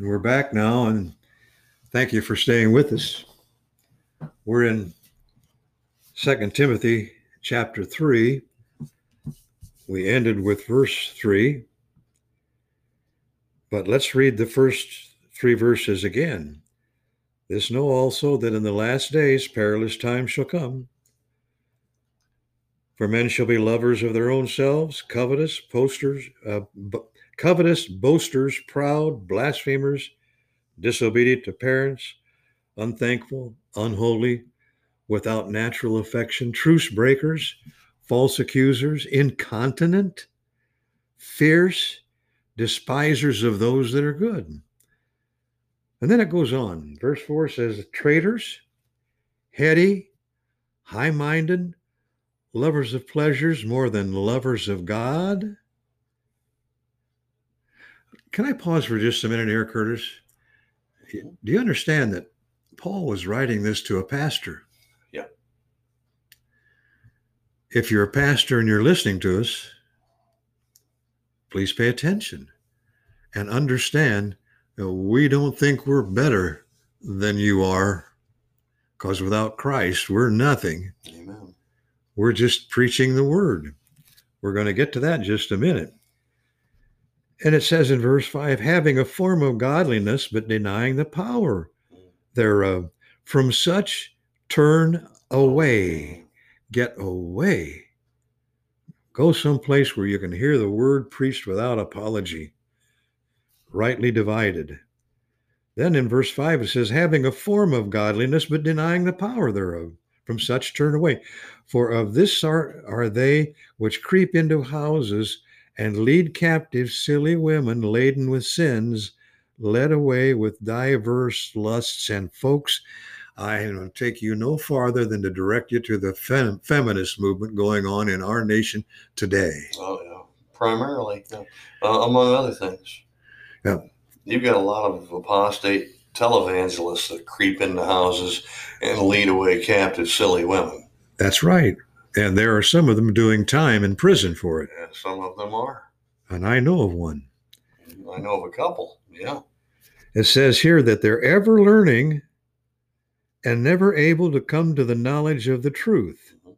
We're back now, and thank you for staying with us. We're in Second Timothy chapter 3. We ended with verse 3. But let's read the first three verses again. This know also that in the last days perilous times shall come. For men shall be lovers of their own selves, covetous, posters, uh, covetous, boasters, proud, blasphemers, disobedient to parents, unthankful, unholy, without natural affection, truce breakers, false accusers, incontinent, fierce, despisers of those that are good. And then it goes on. Verse 4 says, traitors, heady, high minded, lovers of pleasures more than lovers of God can I pause for just a minute here, Curtis? Do you understand that Paul was writing this to a pastor? Yeah. If you're a pastor and you're listening to us, please pay attention and understand that we don't think we're better than you are because without Christ, we're nothing. Amen. We're just preaching the word. We're going to get to that in just a minute. And it says in verse 5 having a form of godliness, but denying the power thereof. From such turn away. Get away. Go someplace where you can hear the word preached without apology, rightly divided. Then in verse 5 it says, having a form of godliness, but denying the power thereof. From such turn away. For of this sort are they which creep into houses and lead captive silly women laden with sins, led away with diverse lusts. And folks, I will take you no farther than to direct you to the fem- feminist movement going on in our nation today. Oh, yeah. Primarily, yeah. Uh, among other things. Yeah. You've got a lot of apostate televangelists that creep into houses and lead away captive silly women. That's right. And there are some of them doing time in prison for it. Yeah, some of them are. And I know of one. I know of a couple. Yeah. It says here that they're ever learning and never able to come to the knowledge of the truth. Mhm.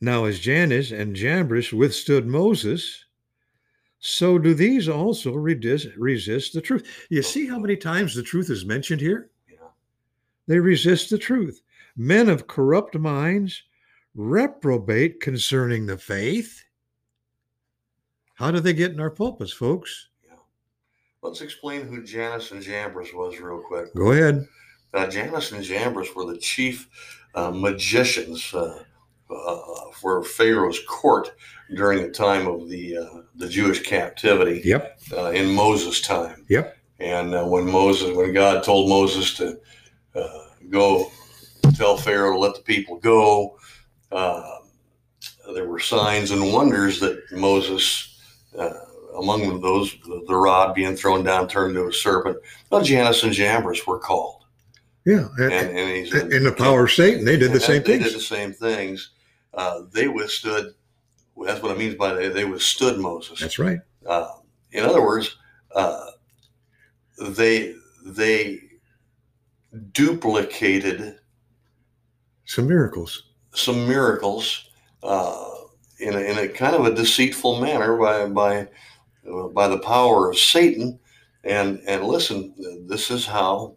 Now, as Jannes and Jambres withstood Moses, so do these also resist, resist the truth. You see how many times the truth is mentioned here? Yeah. They resist the truth. Men of corrupt minds reprobate concerning the faith. How do they get in our pulpits, folks? Let's explain who Jannes and Jambres was real quick. Go ahead. Uh, Jannes and Jambres were the chief uh, magicians uh, uh, for Pharaoh's court during the time of the uh, the Jewish captivity Yep. uh, in Moses' time. Yep. And uh, when Moses, when God told Moses to uh, go tell Pharaoh to let the people go, uh, there were signs and wonders that Moses, uh, among those, the, rod being thrown down turned into a serpent. Well, Jannes and Jambres were called, Yeah. And, and, and he's in the power of Satan, they did the same they did things. the same things. Uh, they withstood. That's what I mean by they. They withstood Moses. That's right. Uh, in other words, uh, they they duplicated Some miracles. some miracles uh, in, a, in a kind of a deceitful manner by by uh, by the power of Satan. And and listen, this is how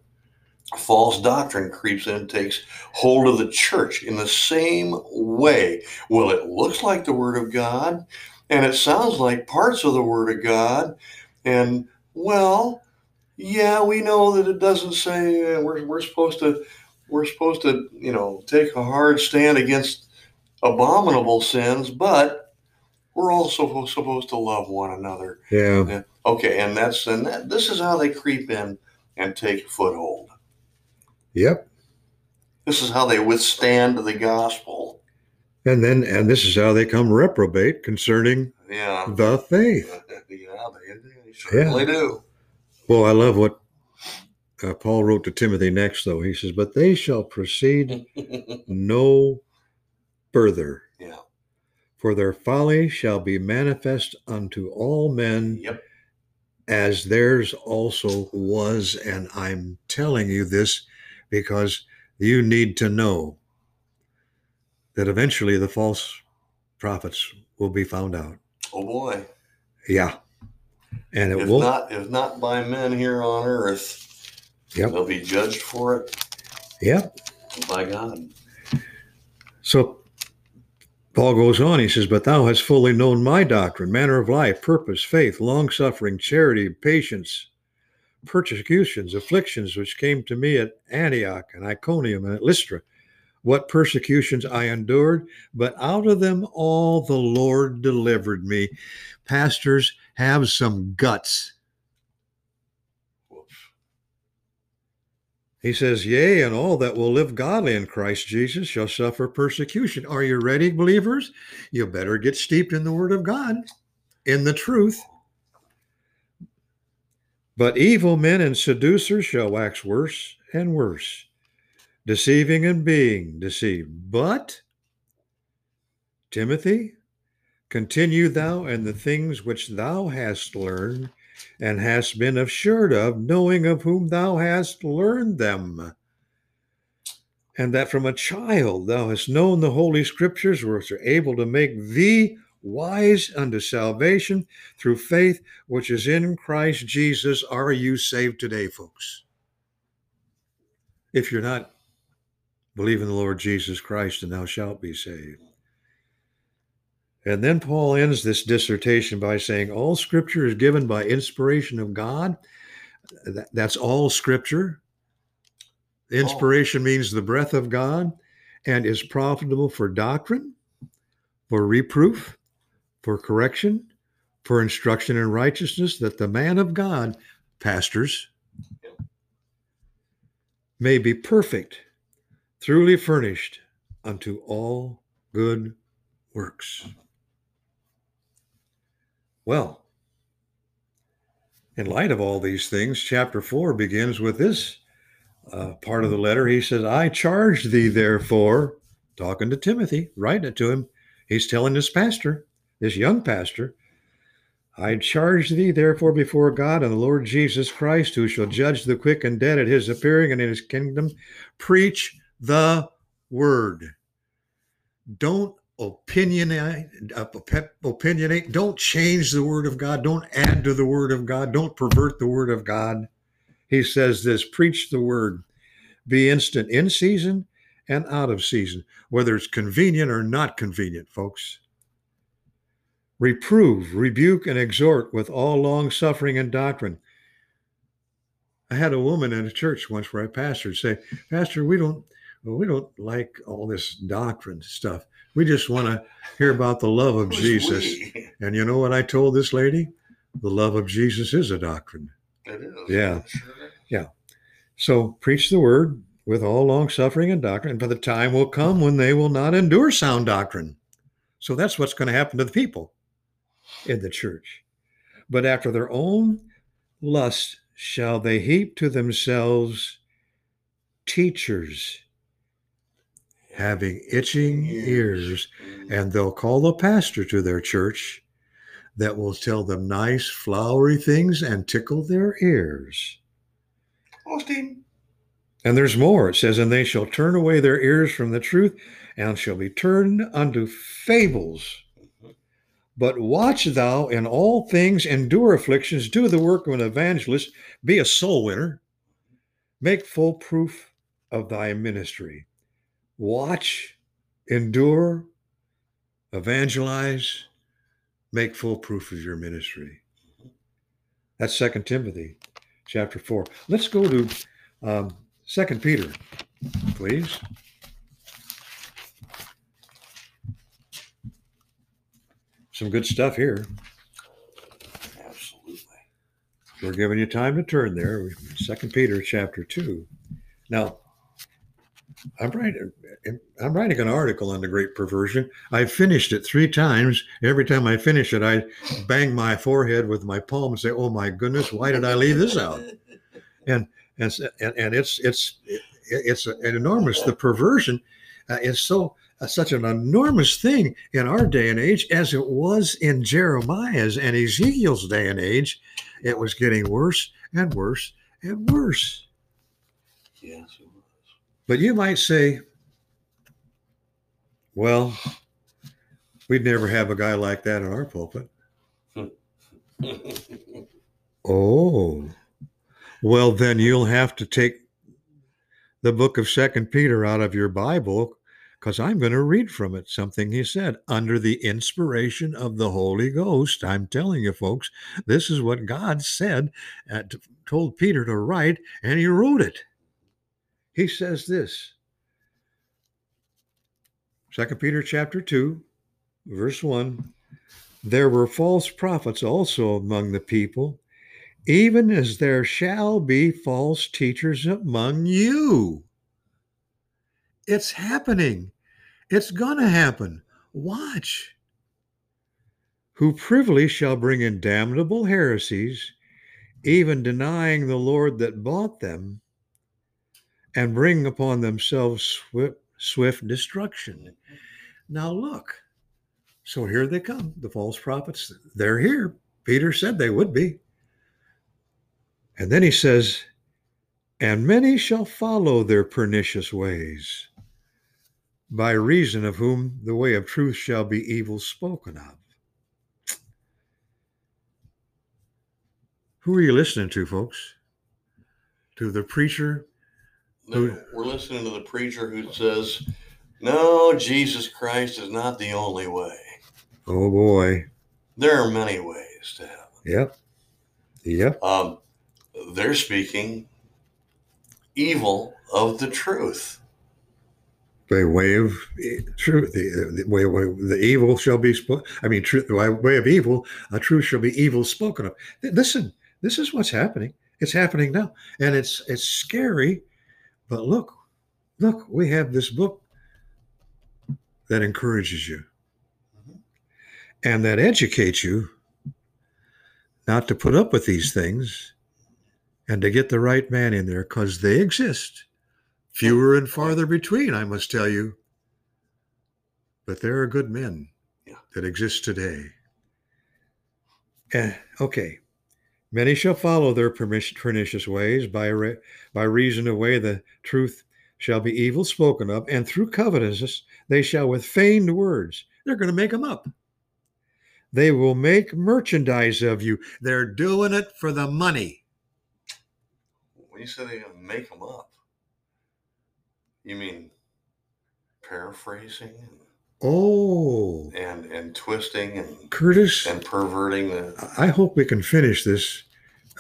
false doctrine creeps in and takes hold of the church in the same way. Well, it looks like the Word of God, and it sounds like parts of the Word of God, and well, yeah, we know that it doesn't say uh, we're, we're supposed to we're supposed to you know take a hard stand against abominable sins, but we're also supposed to love one another. Yeah. Okay, and that's and that, this is how they creep in and take foothold. Yep. This is how they withstand the gospel. And then, and this is how they come reprobate concerning Yeah, the faith. yeah, they, they certainly do. Well, I love what uh, Paul wrote to Timothy next, though. He says, But they shall proceed no further, yeah. for their folly shall be manifest unto all men, Yep. as theirs also was. And I'm telling you this because you need to know that eventually the false prophets will be found out. Oh boy. Yeah. And it If will. not, if not by men here on earth, Yep. they'll be judged for it Yep. Oh, by God. So Paul goes on, he says, But thou hast fully known my doctrine, manner of life, purpose, faith, long suffering, charity, patience, persecutions, afflictions, which came to me at Antioch and Iconium and at Lystra. What persecutions I endured, but out of them all the Lord delivered me. Pastors, have some guts. He says, Yea, and all that will live godly in Christ Jesus shall suffer persecution. Are you ready, believers? You better get steeped in the Word of God, in the truth. But evil men and seducers shall wax worse and worse, deceiving and being deceived. But, Timothy, continue thou in the things which thou hast learned and hast been assured of, knowing of whom thou hast learned them. And that from a child thou hast known the holy scriptures, which are able to make thee wise unto salvation through faith which is in Christ Jesus. Are you saved today, folks? If you're not, believe in the Lord Jesus Christ, and thou shalt be saved. And then Paul ends this dissertation by saying, All scripture is given by inspiration of God. That's all scripture. Inspiration means the breath of God and is profitable for doctrine, for reproof, for correction, for instruction in righteousness, that the man of God, pastors, may be perfect, truly furnished unto all good works. Well, in light of all these things, chapter 4 begins with this uh, part of the letter. He says, I charge thee, therefore, talking to Timothy, writing it to him. He's telling this pastor, this young pastor, I charge thee, therefore, before God and the Lord Jesus Christ, who shall judge the quick and dead at his appearing and in his kingdom, preach the word. Don't opinionate, uh, opinionate. Don't change the word of God. Don't add to the word of God. Don't pervert the word of God. He says this preach the word. Be instant in season and out of season, whether it's convenient or not convenient, folks. Reprove, rebuke, and exhort with all long suffering and doctrine. I had a woman in a church once where I pastored say, Pastor, we don't we don't like all this doctrine stuff. We just want to hear about the love of Jesus. we? And you know what I told this lady? The love of Jesus is a doctrine. It is. Yeah. Sure is. So preach the word with all long suffering and doctrine, for the time will come when they will not endure sound doctrine. So that's what's going to happen to the people in the church. But after their own lust shall they heap to themselves teachers having itching ears, and they'll call the pastor to their church that will tell them nice, flowery things and tickle their ears. Austin. And there's more. It says, And they shall turn away their ears from the truth and shall be turned unto fables. Mm-hmm. But watch thou in all things, endure afflictions, do the work of an evangelist, be a soul winner, make full proof of thy ministry. Watch, endure, evangelize, make full proof of your ministry. That's Second Timothy chapter 4. Let's go to um, Second Peter, please. Some good stuff here. Absolutely. We're giving you time to turn there. Second Peter chapter two. Now, I'm writing. I'm writing an article on the great perversion. I finished it three times. Every time I finish it, I bang my forehead with my palm and say, "Oh my goodness, why did I leave this out?" And and and, and it's it's it's an enormous. The perversion uh, is so a, such an enormous thing in our day and age as it was in Jeremiah's and Ezekiel's day and age. It was getting worse and worse and worse. Yes, it was. But you might say, well, we'd never have a guy like that in our pulpit. Oh, well, then you'll have to take the book of Second Peter out of your Bible because I'm going to read from it something he said under the inspiration of the Holy Ghost. I'm telling you, folks, this is what God said, uh, told Peter to write, and he wrote it. He says this. Second Peter chapter 2, verse 1. There were false prophets also among the people, even as there shall be false teachers among you. It's happening. It's going to happen. Watch. Who privily shall bring in damnable heresies, even denying the Lord that bought them, and bring upon themselves swift, swift destruction. Now look. So here they come, the false prophets. They're here. Peter said they would be. And then he says, And many shall follow their pernicious ways, by reason of whom the way of truth shall be evil spoken of. Who are you listening to, folks? To the preacher? We're listening to the preacher who says, No, Jesus Christ is not the only way. Oh boy. There are many ways to heaven. Yep. Yep. Um, they're speaking evil of the truth. The way of truth, the, the way, way the evil shall be spoken. I mean, truth, the way of evil, a truth shall be evil spoken of. Listen, this is what's happening. It's happening now, and it's it's scary. But look, look, we have this book that encourages you and that educates you not to put up with these things and to get the right man in there because they exist. Fewer and farther between, I must tell you. But there are good men that exist today. Eh, okay. Many shall follow their pernicious ways by, re- by reason of way the truth shall be evil spoken of, and through covetousness they shall with feigned words. They're going to make them up. They will make merchandise of you. They're doing it for the money. When you say they're going to make them up, you mean paraphrasing Oh, and, and, twisting and, Curtis, and perverting the. I hope we can finish this,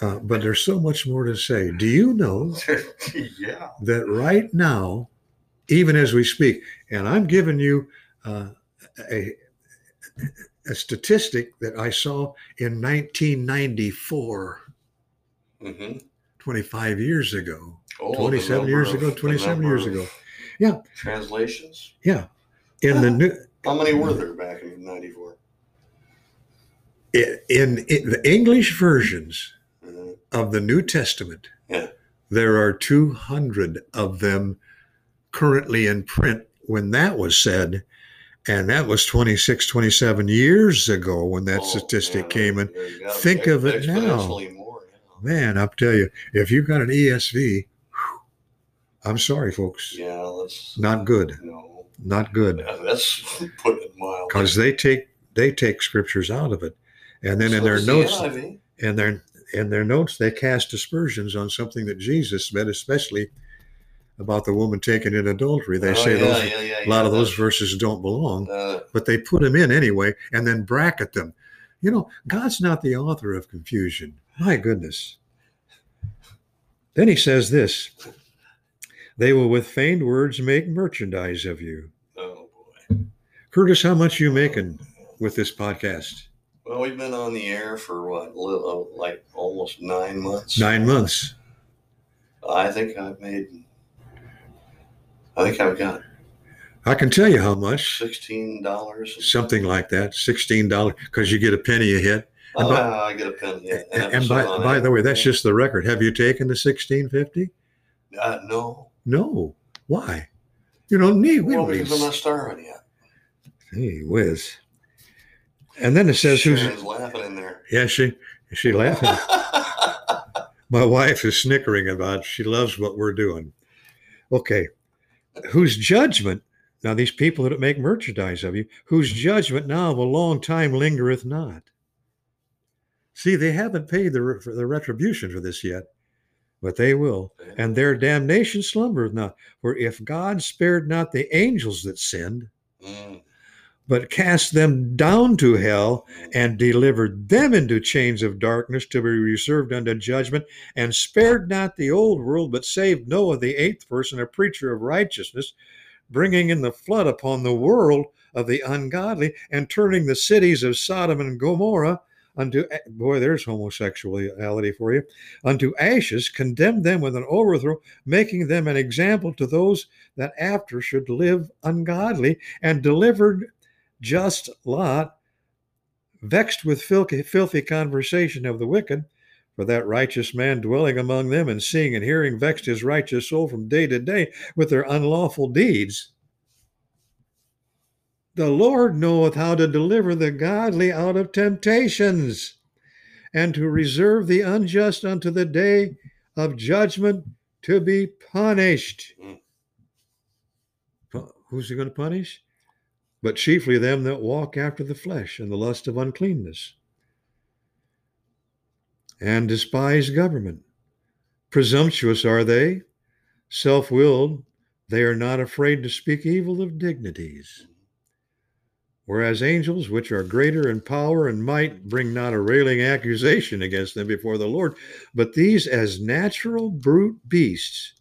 uh, but there's so much more to say. Do you know yeah. that right now, even as we speak, and I'm giving you uh, a, a statistic that I saw in 1994, hmm 25 years ago, Oh, 27 years ago, 27 years ago. Yeah. Translations? Yeah. In the new, How many were there back in 94? in, in the English versions Mhm. of the New Testament, Yeah. there are 200 of them currently in print when that was said. And that was 26, 27 years ago when that Oh, statistic yeah, came in. Think of it now. More, yeah. Man, I'll tell you, if you've got an ESV, whew, I'm sorry, folks. Yeah, that's Not good. No, Not good. that's putting it mildly. Because they take they take scriptures out of it. And then in their the notes NIV. in their in their notes they cast aspersions on something that Jesus said, especially about the woman taken in adultery. They Oh, say yeah, those yeah, yeah, a lot yeah, of those verses don't belong, uh, but they put them in anyway and then bracket them. You know, God's not the author of confusion. My goodness. Then he says this They will with feigned words make merchandise of you. oh boy. Curtis, how much you making with this podcast? Well, we've been on the air for what, little, like almost nine months. Nine months. I think I've made. I think I've got I can tell you how much. sixteen dollars. Something like that. $16 because you get a penny a hit. And Oh, by- I get a pen. Yeah, And, and by, by the way, that's just the record. Have you taken the 1650? uh, no. No. Why? You don't need. We Well, don't need. because I'm not starving yet. Hey, whiz. And then it says who's. Laughing in there. Yeah, she is she laughing. My wife is snickering about. it. She loves what we're doing. Okay, whose judgment? Now these people that make merchandise of you, whose judgment now of a long time lingereth not. See, they haven't paid the re- the retribution for this yet, but they will. And their damnation slumbereth not. For if God spared not the angels that sinned, Mm, but cast them down to hell and delivered them into chains of darkness to be reserved unto judgment, and spared not the old world, but saved Noah, the eighth person, a preacher of righteousness, bringing in the flood upon the world of the ungodly, and turning the cities of Sodom and Gomorrah unto boy, there's homosexuality for you, unto ashes, condemned them with an overthrow, making them an example to those that after should live ungodly, and delivered just Lot, vexed with filthy, filthy conversation of the wicked, for that righteous man dwelling among them and seeing and hearing vexed his righteous soul from day to day with their unlawful deeds. The Lord knoweth how to deliver the godly out of temptations, and to reserve the unjust unto the day of judgment to be punished. Mm. Who's he going to punish? But chiefly them that walk after the flesh and the lust of uncleanness, and despise government. Presumptuous are they, self willed, they are not afraid to speak evil of dignities. Whereas angels, which are greater in power and might, bring not a railing accusation against them before the Lord, but these as natural brute beasts,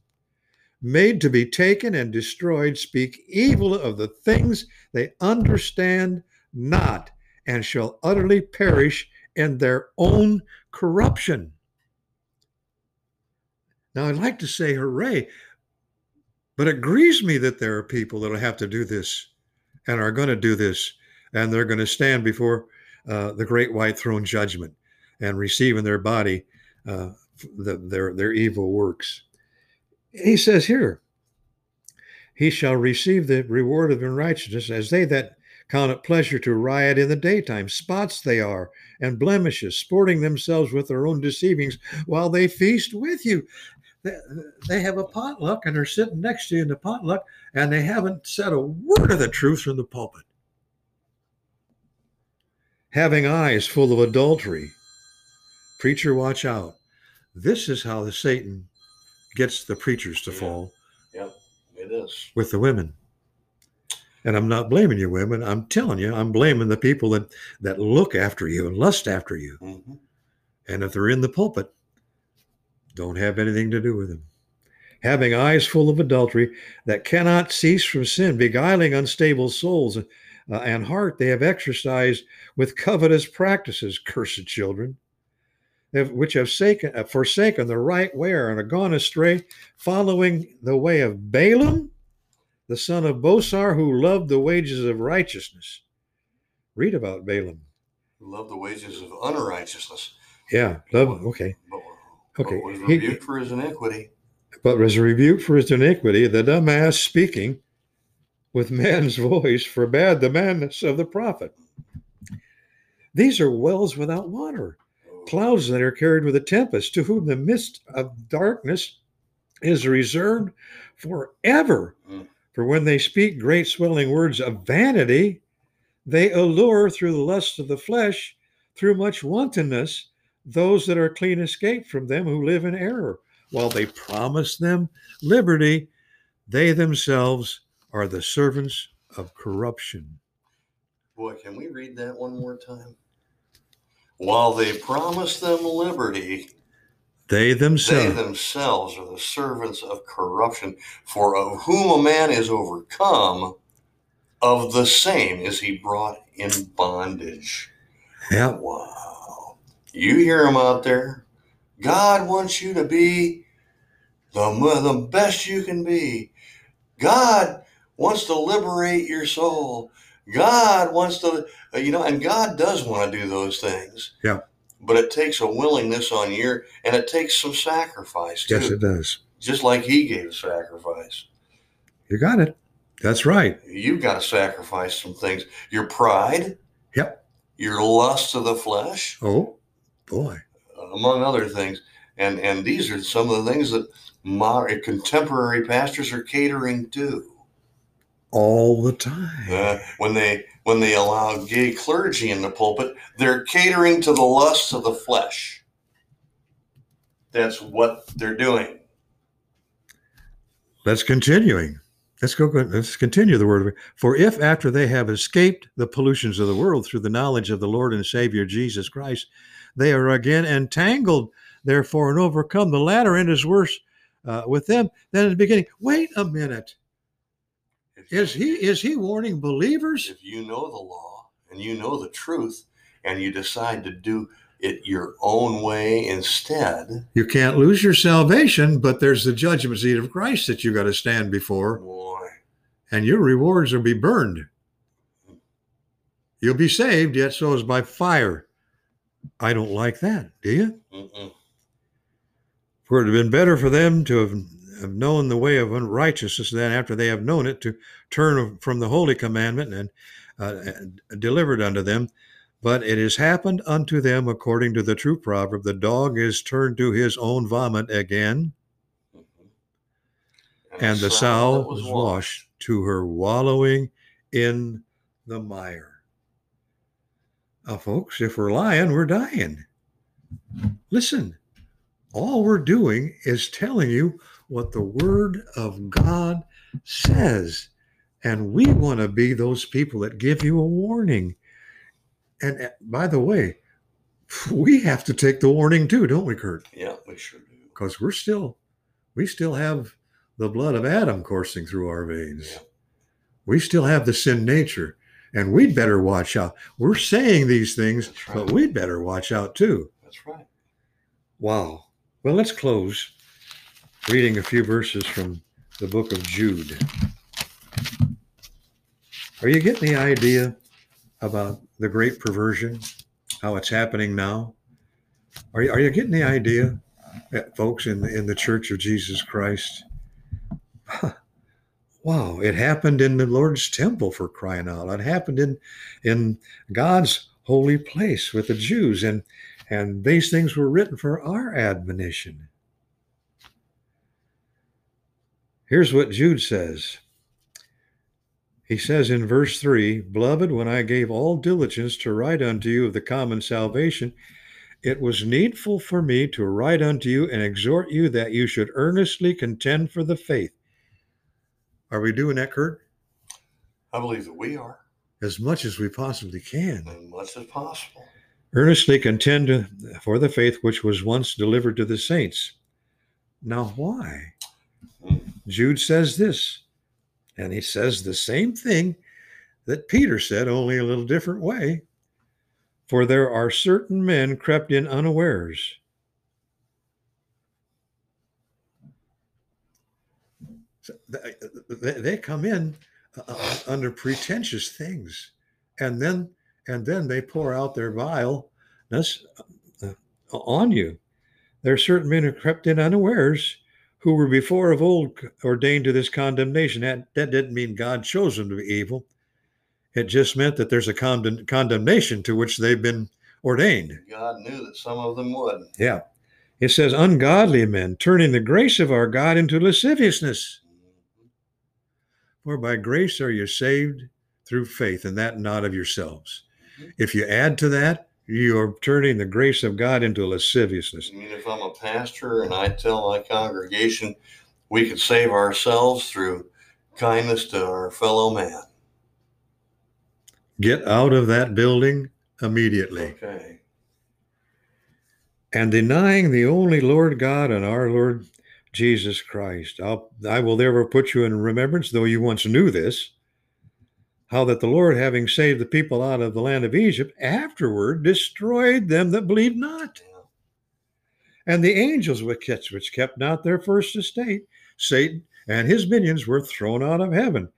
made to be taken and destroyed, speak evil of the things they understand not, and shall utterly perish in their own corruption. Now, I'd like to say hooray, but it grieves me that there are people that'll have to do this and are going to do this, and they're going to stand before uh, the great white throne judgment and receive in their body uh, the, their their evil works. He says here, he shall receive the reward of unrighteousness as they that count it pleasure to riot in the daytime. Spots they are and blemishes, sporting themselves with their own deceivings while they feast with you. They, they have a potluck and are sitting next to you in the potluck, and they haven't said a word of the truth from the pulpit. Having eyes full of adultery. Preacher, watch out. This is how the Satan gets the preachers to Yeah. fall Yep, it is. with the women. And I'm not blaming you, women. I'm telling you, I'm blaming the people that, that look after you and lust after you. hmm And if they're in the pulpit, don't have anything to do with them. Having eyes full of adultery that cannot cease from sin, beguiling unstable souls, uh, and heart they have exercised with covetous practices, cursed children, which have saken, uh, forsaken the right way and are gone astray, following the way of Balaam, the son of Bosor, who loved the wages of righteousness. Read about Balaam. Love the wages of unrighteousness. Yeah, love. Okay. But, Okay, but was he- rebuked for his iniquity. but was rebuked for his iniquity, the dumb ass speaking with man's voice forbade the madness of the prophet. These are wells without water, clouds that are carried with a tempest, to whom the mist of darkness is reserved forever. Mm. For when they speak great swelling words of vanity, they allure through the lust of the flesh, through much wantonness, those that are clean escape from them who live in error. While they promise them liberty, they themselves are the servants of corruption. Boy, can we read that one more time? While they promise them liberty, They themselves. they themselves, are the servants of corruption. For of whom a man is overcome, of the same is he brought in bondage. yeah, Wow. You hear him out there. God wants you to be the, the best you can be. God wants to liberate your soul. God wants to, uh, you know, and God does want to do those things. Yeah. But it takes a willingness on your, and it takes some sacrifice too. yes, it does. Just like He gave a sacrifice. You got it. That's right. You've got to sacrifice some things. Your pride. Yep. Your lust of the flesh, Oh, boy. among other things. And and these are some of the things that modern contemporary pastors are catering to. All the time. Uh, when they when they allow gay clergy in the pulpit, they're catering to the lusts of the flesh. That's what they're doing. Let's continuing. Let's go. Let's continue the word. For if after they have escaped the pollutions of the world through the knowledge of the Lord and Savior Jesus Christ, they are again entangled, therefore, and overcome, the latter end is worse uh, with them than in the beginning. Wait a minute. If Is he is he warning believers? if you know the law and you know the truth and you decide to do it your own way instead, You can't lose your salvation, but there's the judgment seat of Christ that you got to stand before, boy, and your rewards will be burned. You'll be saved, yet so is by fire. I don't like that, do you? mm-mm. For it had been better for them to have, have known the way of unrighteousness than after they have known it to turn from the holy commandment and uh, delivered unto them. But it has happened unto them according to the true proverb the dog is turned to his own vomit again, Mhm. and the sow sow was washed to her wallowing in the mire. Now, folks, if we're lying, we're dying. Listen, all we're doing is telling you what the Word of God says. And we want to be those people that give you a warning. And uh, by the way, we have to take the warning too, don't we, Kurt? Yeah, we sure do. Because we're still, we still have the blood of Adam coursing through our veins. Yeah. We still have the sin nature. And we'd better watch out. We're saying these things, right. but we'd better watch out too. That's right. Wow. Well, let's close reading a few verses from the book of Jude. Are you getting the idea about the great perversion, how it's happening now? Are you, are you getting the idea, uh, folks, in the, in the Church of Jesus Christ? Wow, it happened in the Lord's temple for crying out. It happened in in God's holy place with the Jews, and and these things were written for our admonition. Here's what Jude says. He says in verse 3 Beloved, when I gave all diligence to write unto you of the common salvation, it was needful for me to write unto you and exhort you that you should earnestly contend for the faith. Are we doing that, Kurt? I believe that we are As much as we possibly can. as much as possible. earnestly contend for the faith which was once delivered to the saints. Now, why? Hmm. Jude says this, and he says the same thing that Peter said, only a little different way. For there are certain men crept in unawares. So th- th- They come in uh, under pretentious things, and then and then they pour out their vileness uh, on you. There are certain men who crept in unawares, who were before of old ordained to this condemnation. That, that didn't mean God chose them to be evil. It just meant that there's a condemn, condemnation to which they've been ordained. God knew that some of them would. Yeah. It says, ungodly men, turning the grace of our God into lasciviousness. For by grace are you saved through faith, and that not of yourselves. If you add to that, you are turning the grace of God into lasciviousness. I mean, if I'm a pastor and I tell my congregation we can save ourselves through kindness to our fellow man. Get out of that building immediately. Okay. And denying the only Lord God and our Lord Jesus Christ. I'll, I will therefore put you in remembrance, though you once knew this, how that the Lord, having saved the people out of the land of Egypt, afterward destroyed them that believed not. And the angels which kept, which kept not their first estate, Satan and his minions were thrown out of heaven.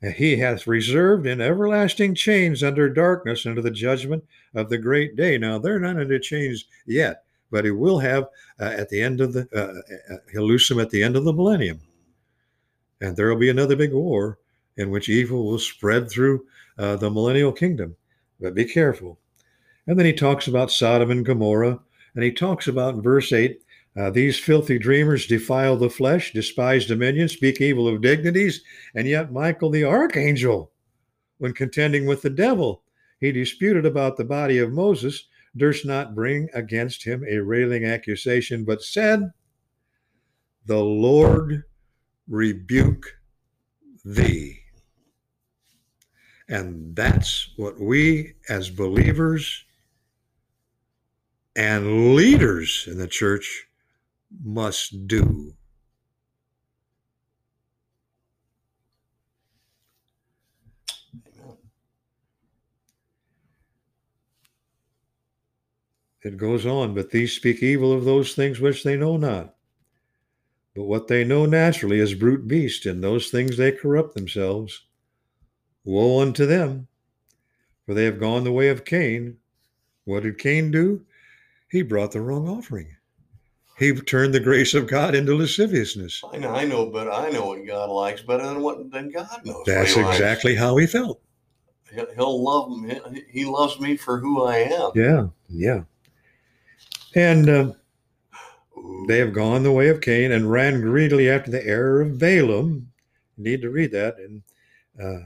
And he hath reserved in everlasting chains under darkness unto the judgment of the great day. Now they're not under chains yet, but he will have uh, at the end of the uh, he'll lose them at the end of the millennium, and there will be another big war in which evil will spread through uh, the millennial kingdom. But be careful. And then he talks about Sodom and Gomorrah, and he talks about in verse 8 uh, these filthy dreamers defile the flesh, despise dominion, speak evil of dignities, and yet Michael the archangel, when contending with the devil, he disputed about the body of Moses, durst not bring against him a railing accusation, but said, The Lord rebuke thee. And that's what we as believers and leaders in the church must do. It goes on, but these speak evil of those things which they know not. But what they know naturally is brute beast, in those things they corrupt themselves. Woe unto them, for they have gone the way of Cain. What did Cain do? He brought the wrong offering. He turned the grace of God into lasciviousness. I know, I know, but I know what God likes better than what than God knows. That's exactly how he felt. He'll, he'll love me. He loves me for who I am. Yeah, yeah. And uh, they have gone the way of Cain and ran greedily after the error of Balaam. You need to read that in uh,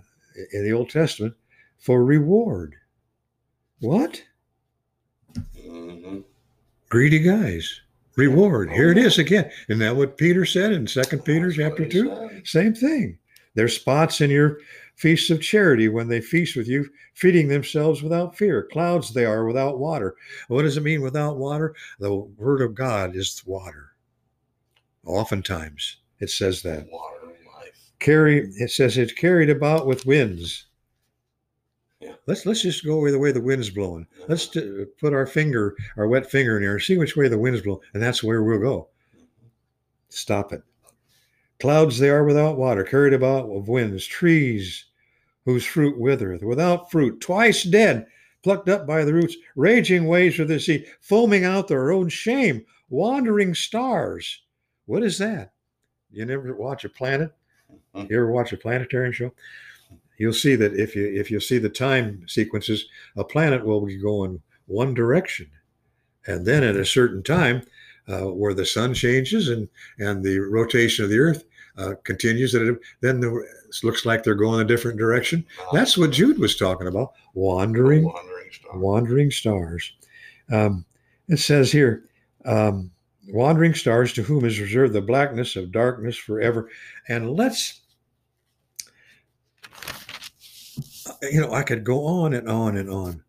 in the Old Testament for reward. What? Mm-hmm. Greedy guys reward. Here it is again. Isn't that what Peter said in Second Peter chapter two? Same thing. There's spots in your feasts of charity when they feast with you, feeding themselves without fear. Clouds they are without water. What does it mean without water? The word of God is water. Oftentimes it says that. Water life. Carry it says it's carried about with winds. Yeah. Let's let's just go the way the wind's blowing. Let's t- put our finger, our wet finger in there, see which way the wind's blowing, and that's where we'll go. Mm-hmm. Stop it. Clouds they are without water, carried about of winds, trees whose fruit withereth, without fruit, twice dead, plucked up by the roots, raging waves of the sea, foaming out their own shame, wandering stars. What is that? You never watch a planet? You ever watch a planetarium show? you'll see that if you if you see the time sequences, a planet will be going one direction, and then at a certain time, uh, where the sun changes and and the rotation of the Earth uh, continues, that then the, it looks like they're going a different direction. That's what Jude was talking about, wandering, wandering stars. Wandering stars. Um, it says here. Um, wandering stars to whom is reserved the blackness of darkness forever. And let's you know, I could go on and on and on.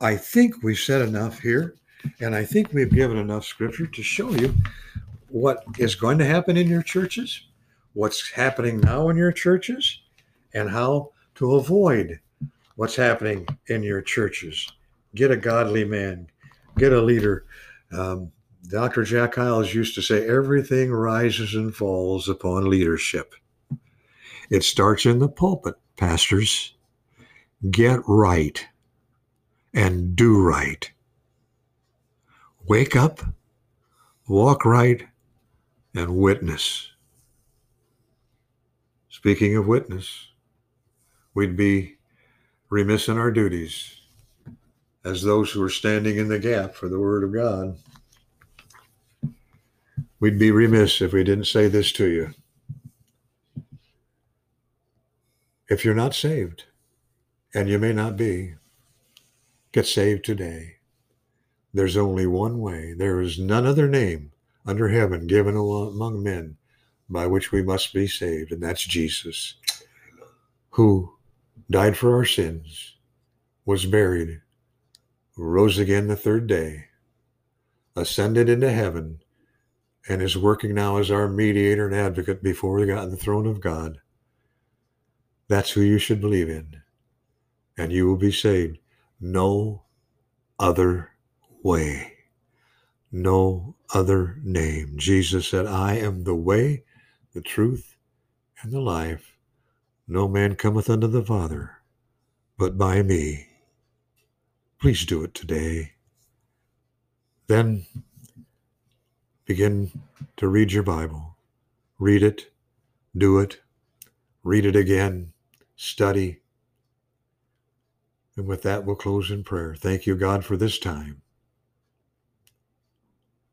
I think we've said enough here, and I think we've given enough scripture to show you what is going to happen in your churches, what's happening now in your churches, and how to avoid what's happening in your churches. Get a godly man, get a leader. Um, Dr. Jack Hyles used to say, everything rises and falls upon leadership. It starts in the pulpit, pastors get right and do right. Wake up, walk right, and witness. Speaking of witness, we'd be remiss in our duties as those who are standing in the gap for the Word of God. We'd be remiss if we didn't say this to you. If you're not saved, and you may not be. Get saved today. There's only one way. There is none other name under heaven given among men by which we must be saved, and that's Jesus, who died for our sins, was buried, rose again the third day, ascended into heaven, and is working now as our mediator and advocate before we got on the throne of God. That's who you should believe in and you will be saved. No other way, no other name. Jesus said, I am the way, the truth, and the life. No man cometh unto the Father but by me. Please do it today. Then begin to read your Bible. Read it, do it, read it again, study. And with that, we'll close in prayer. Thank you, God, for this time.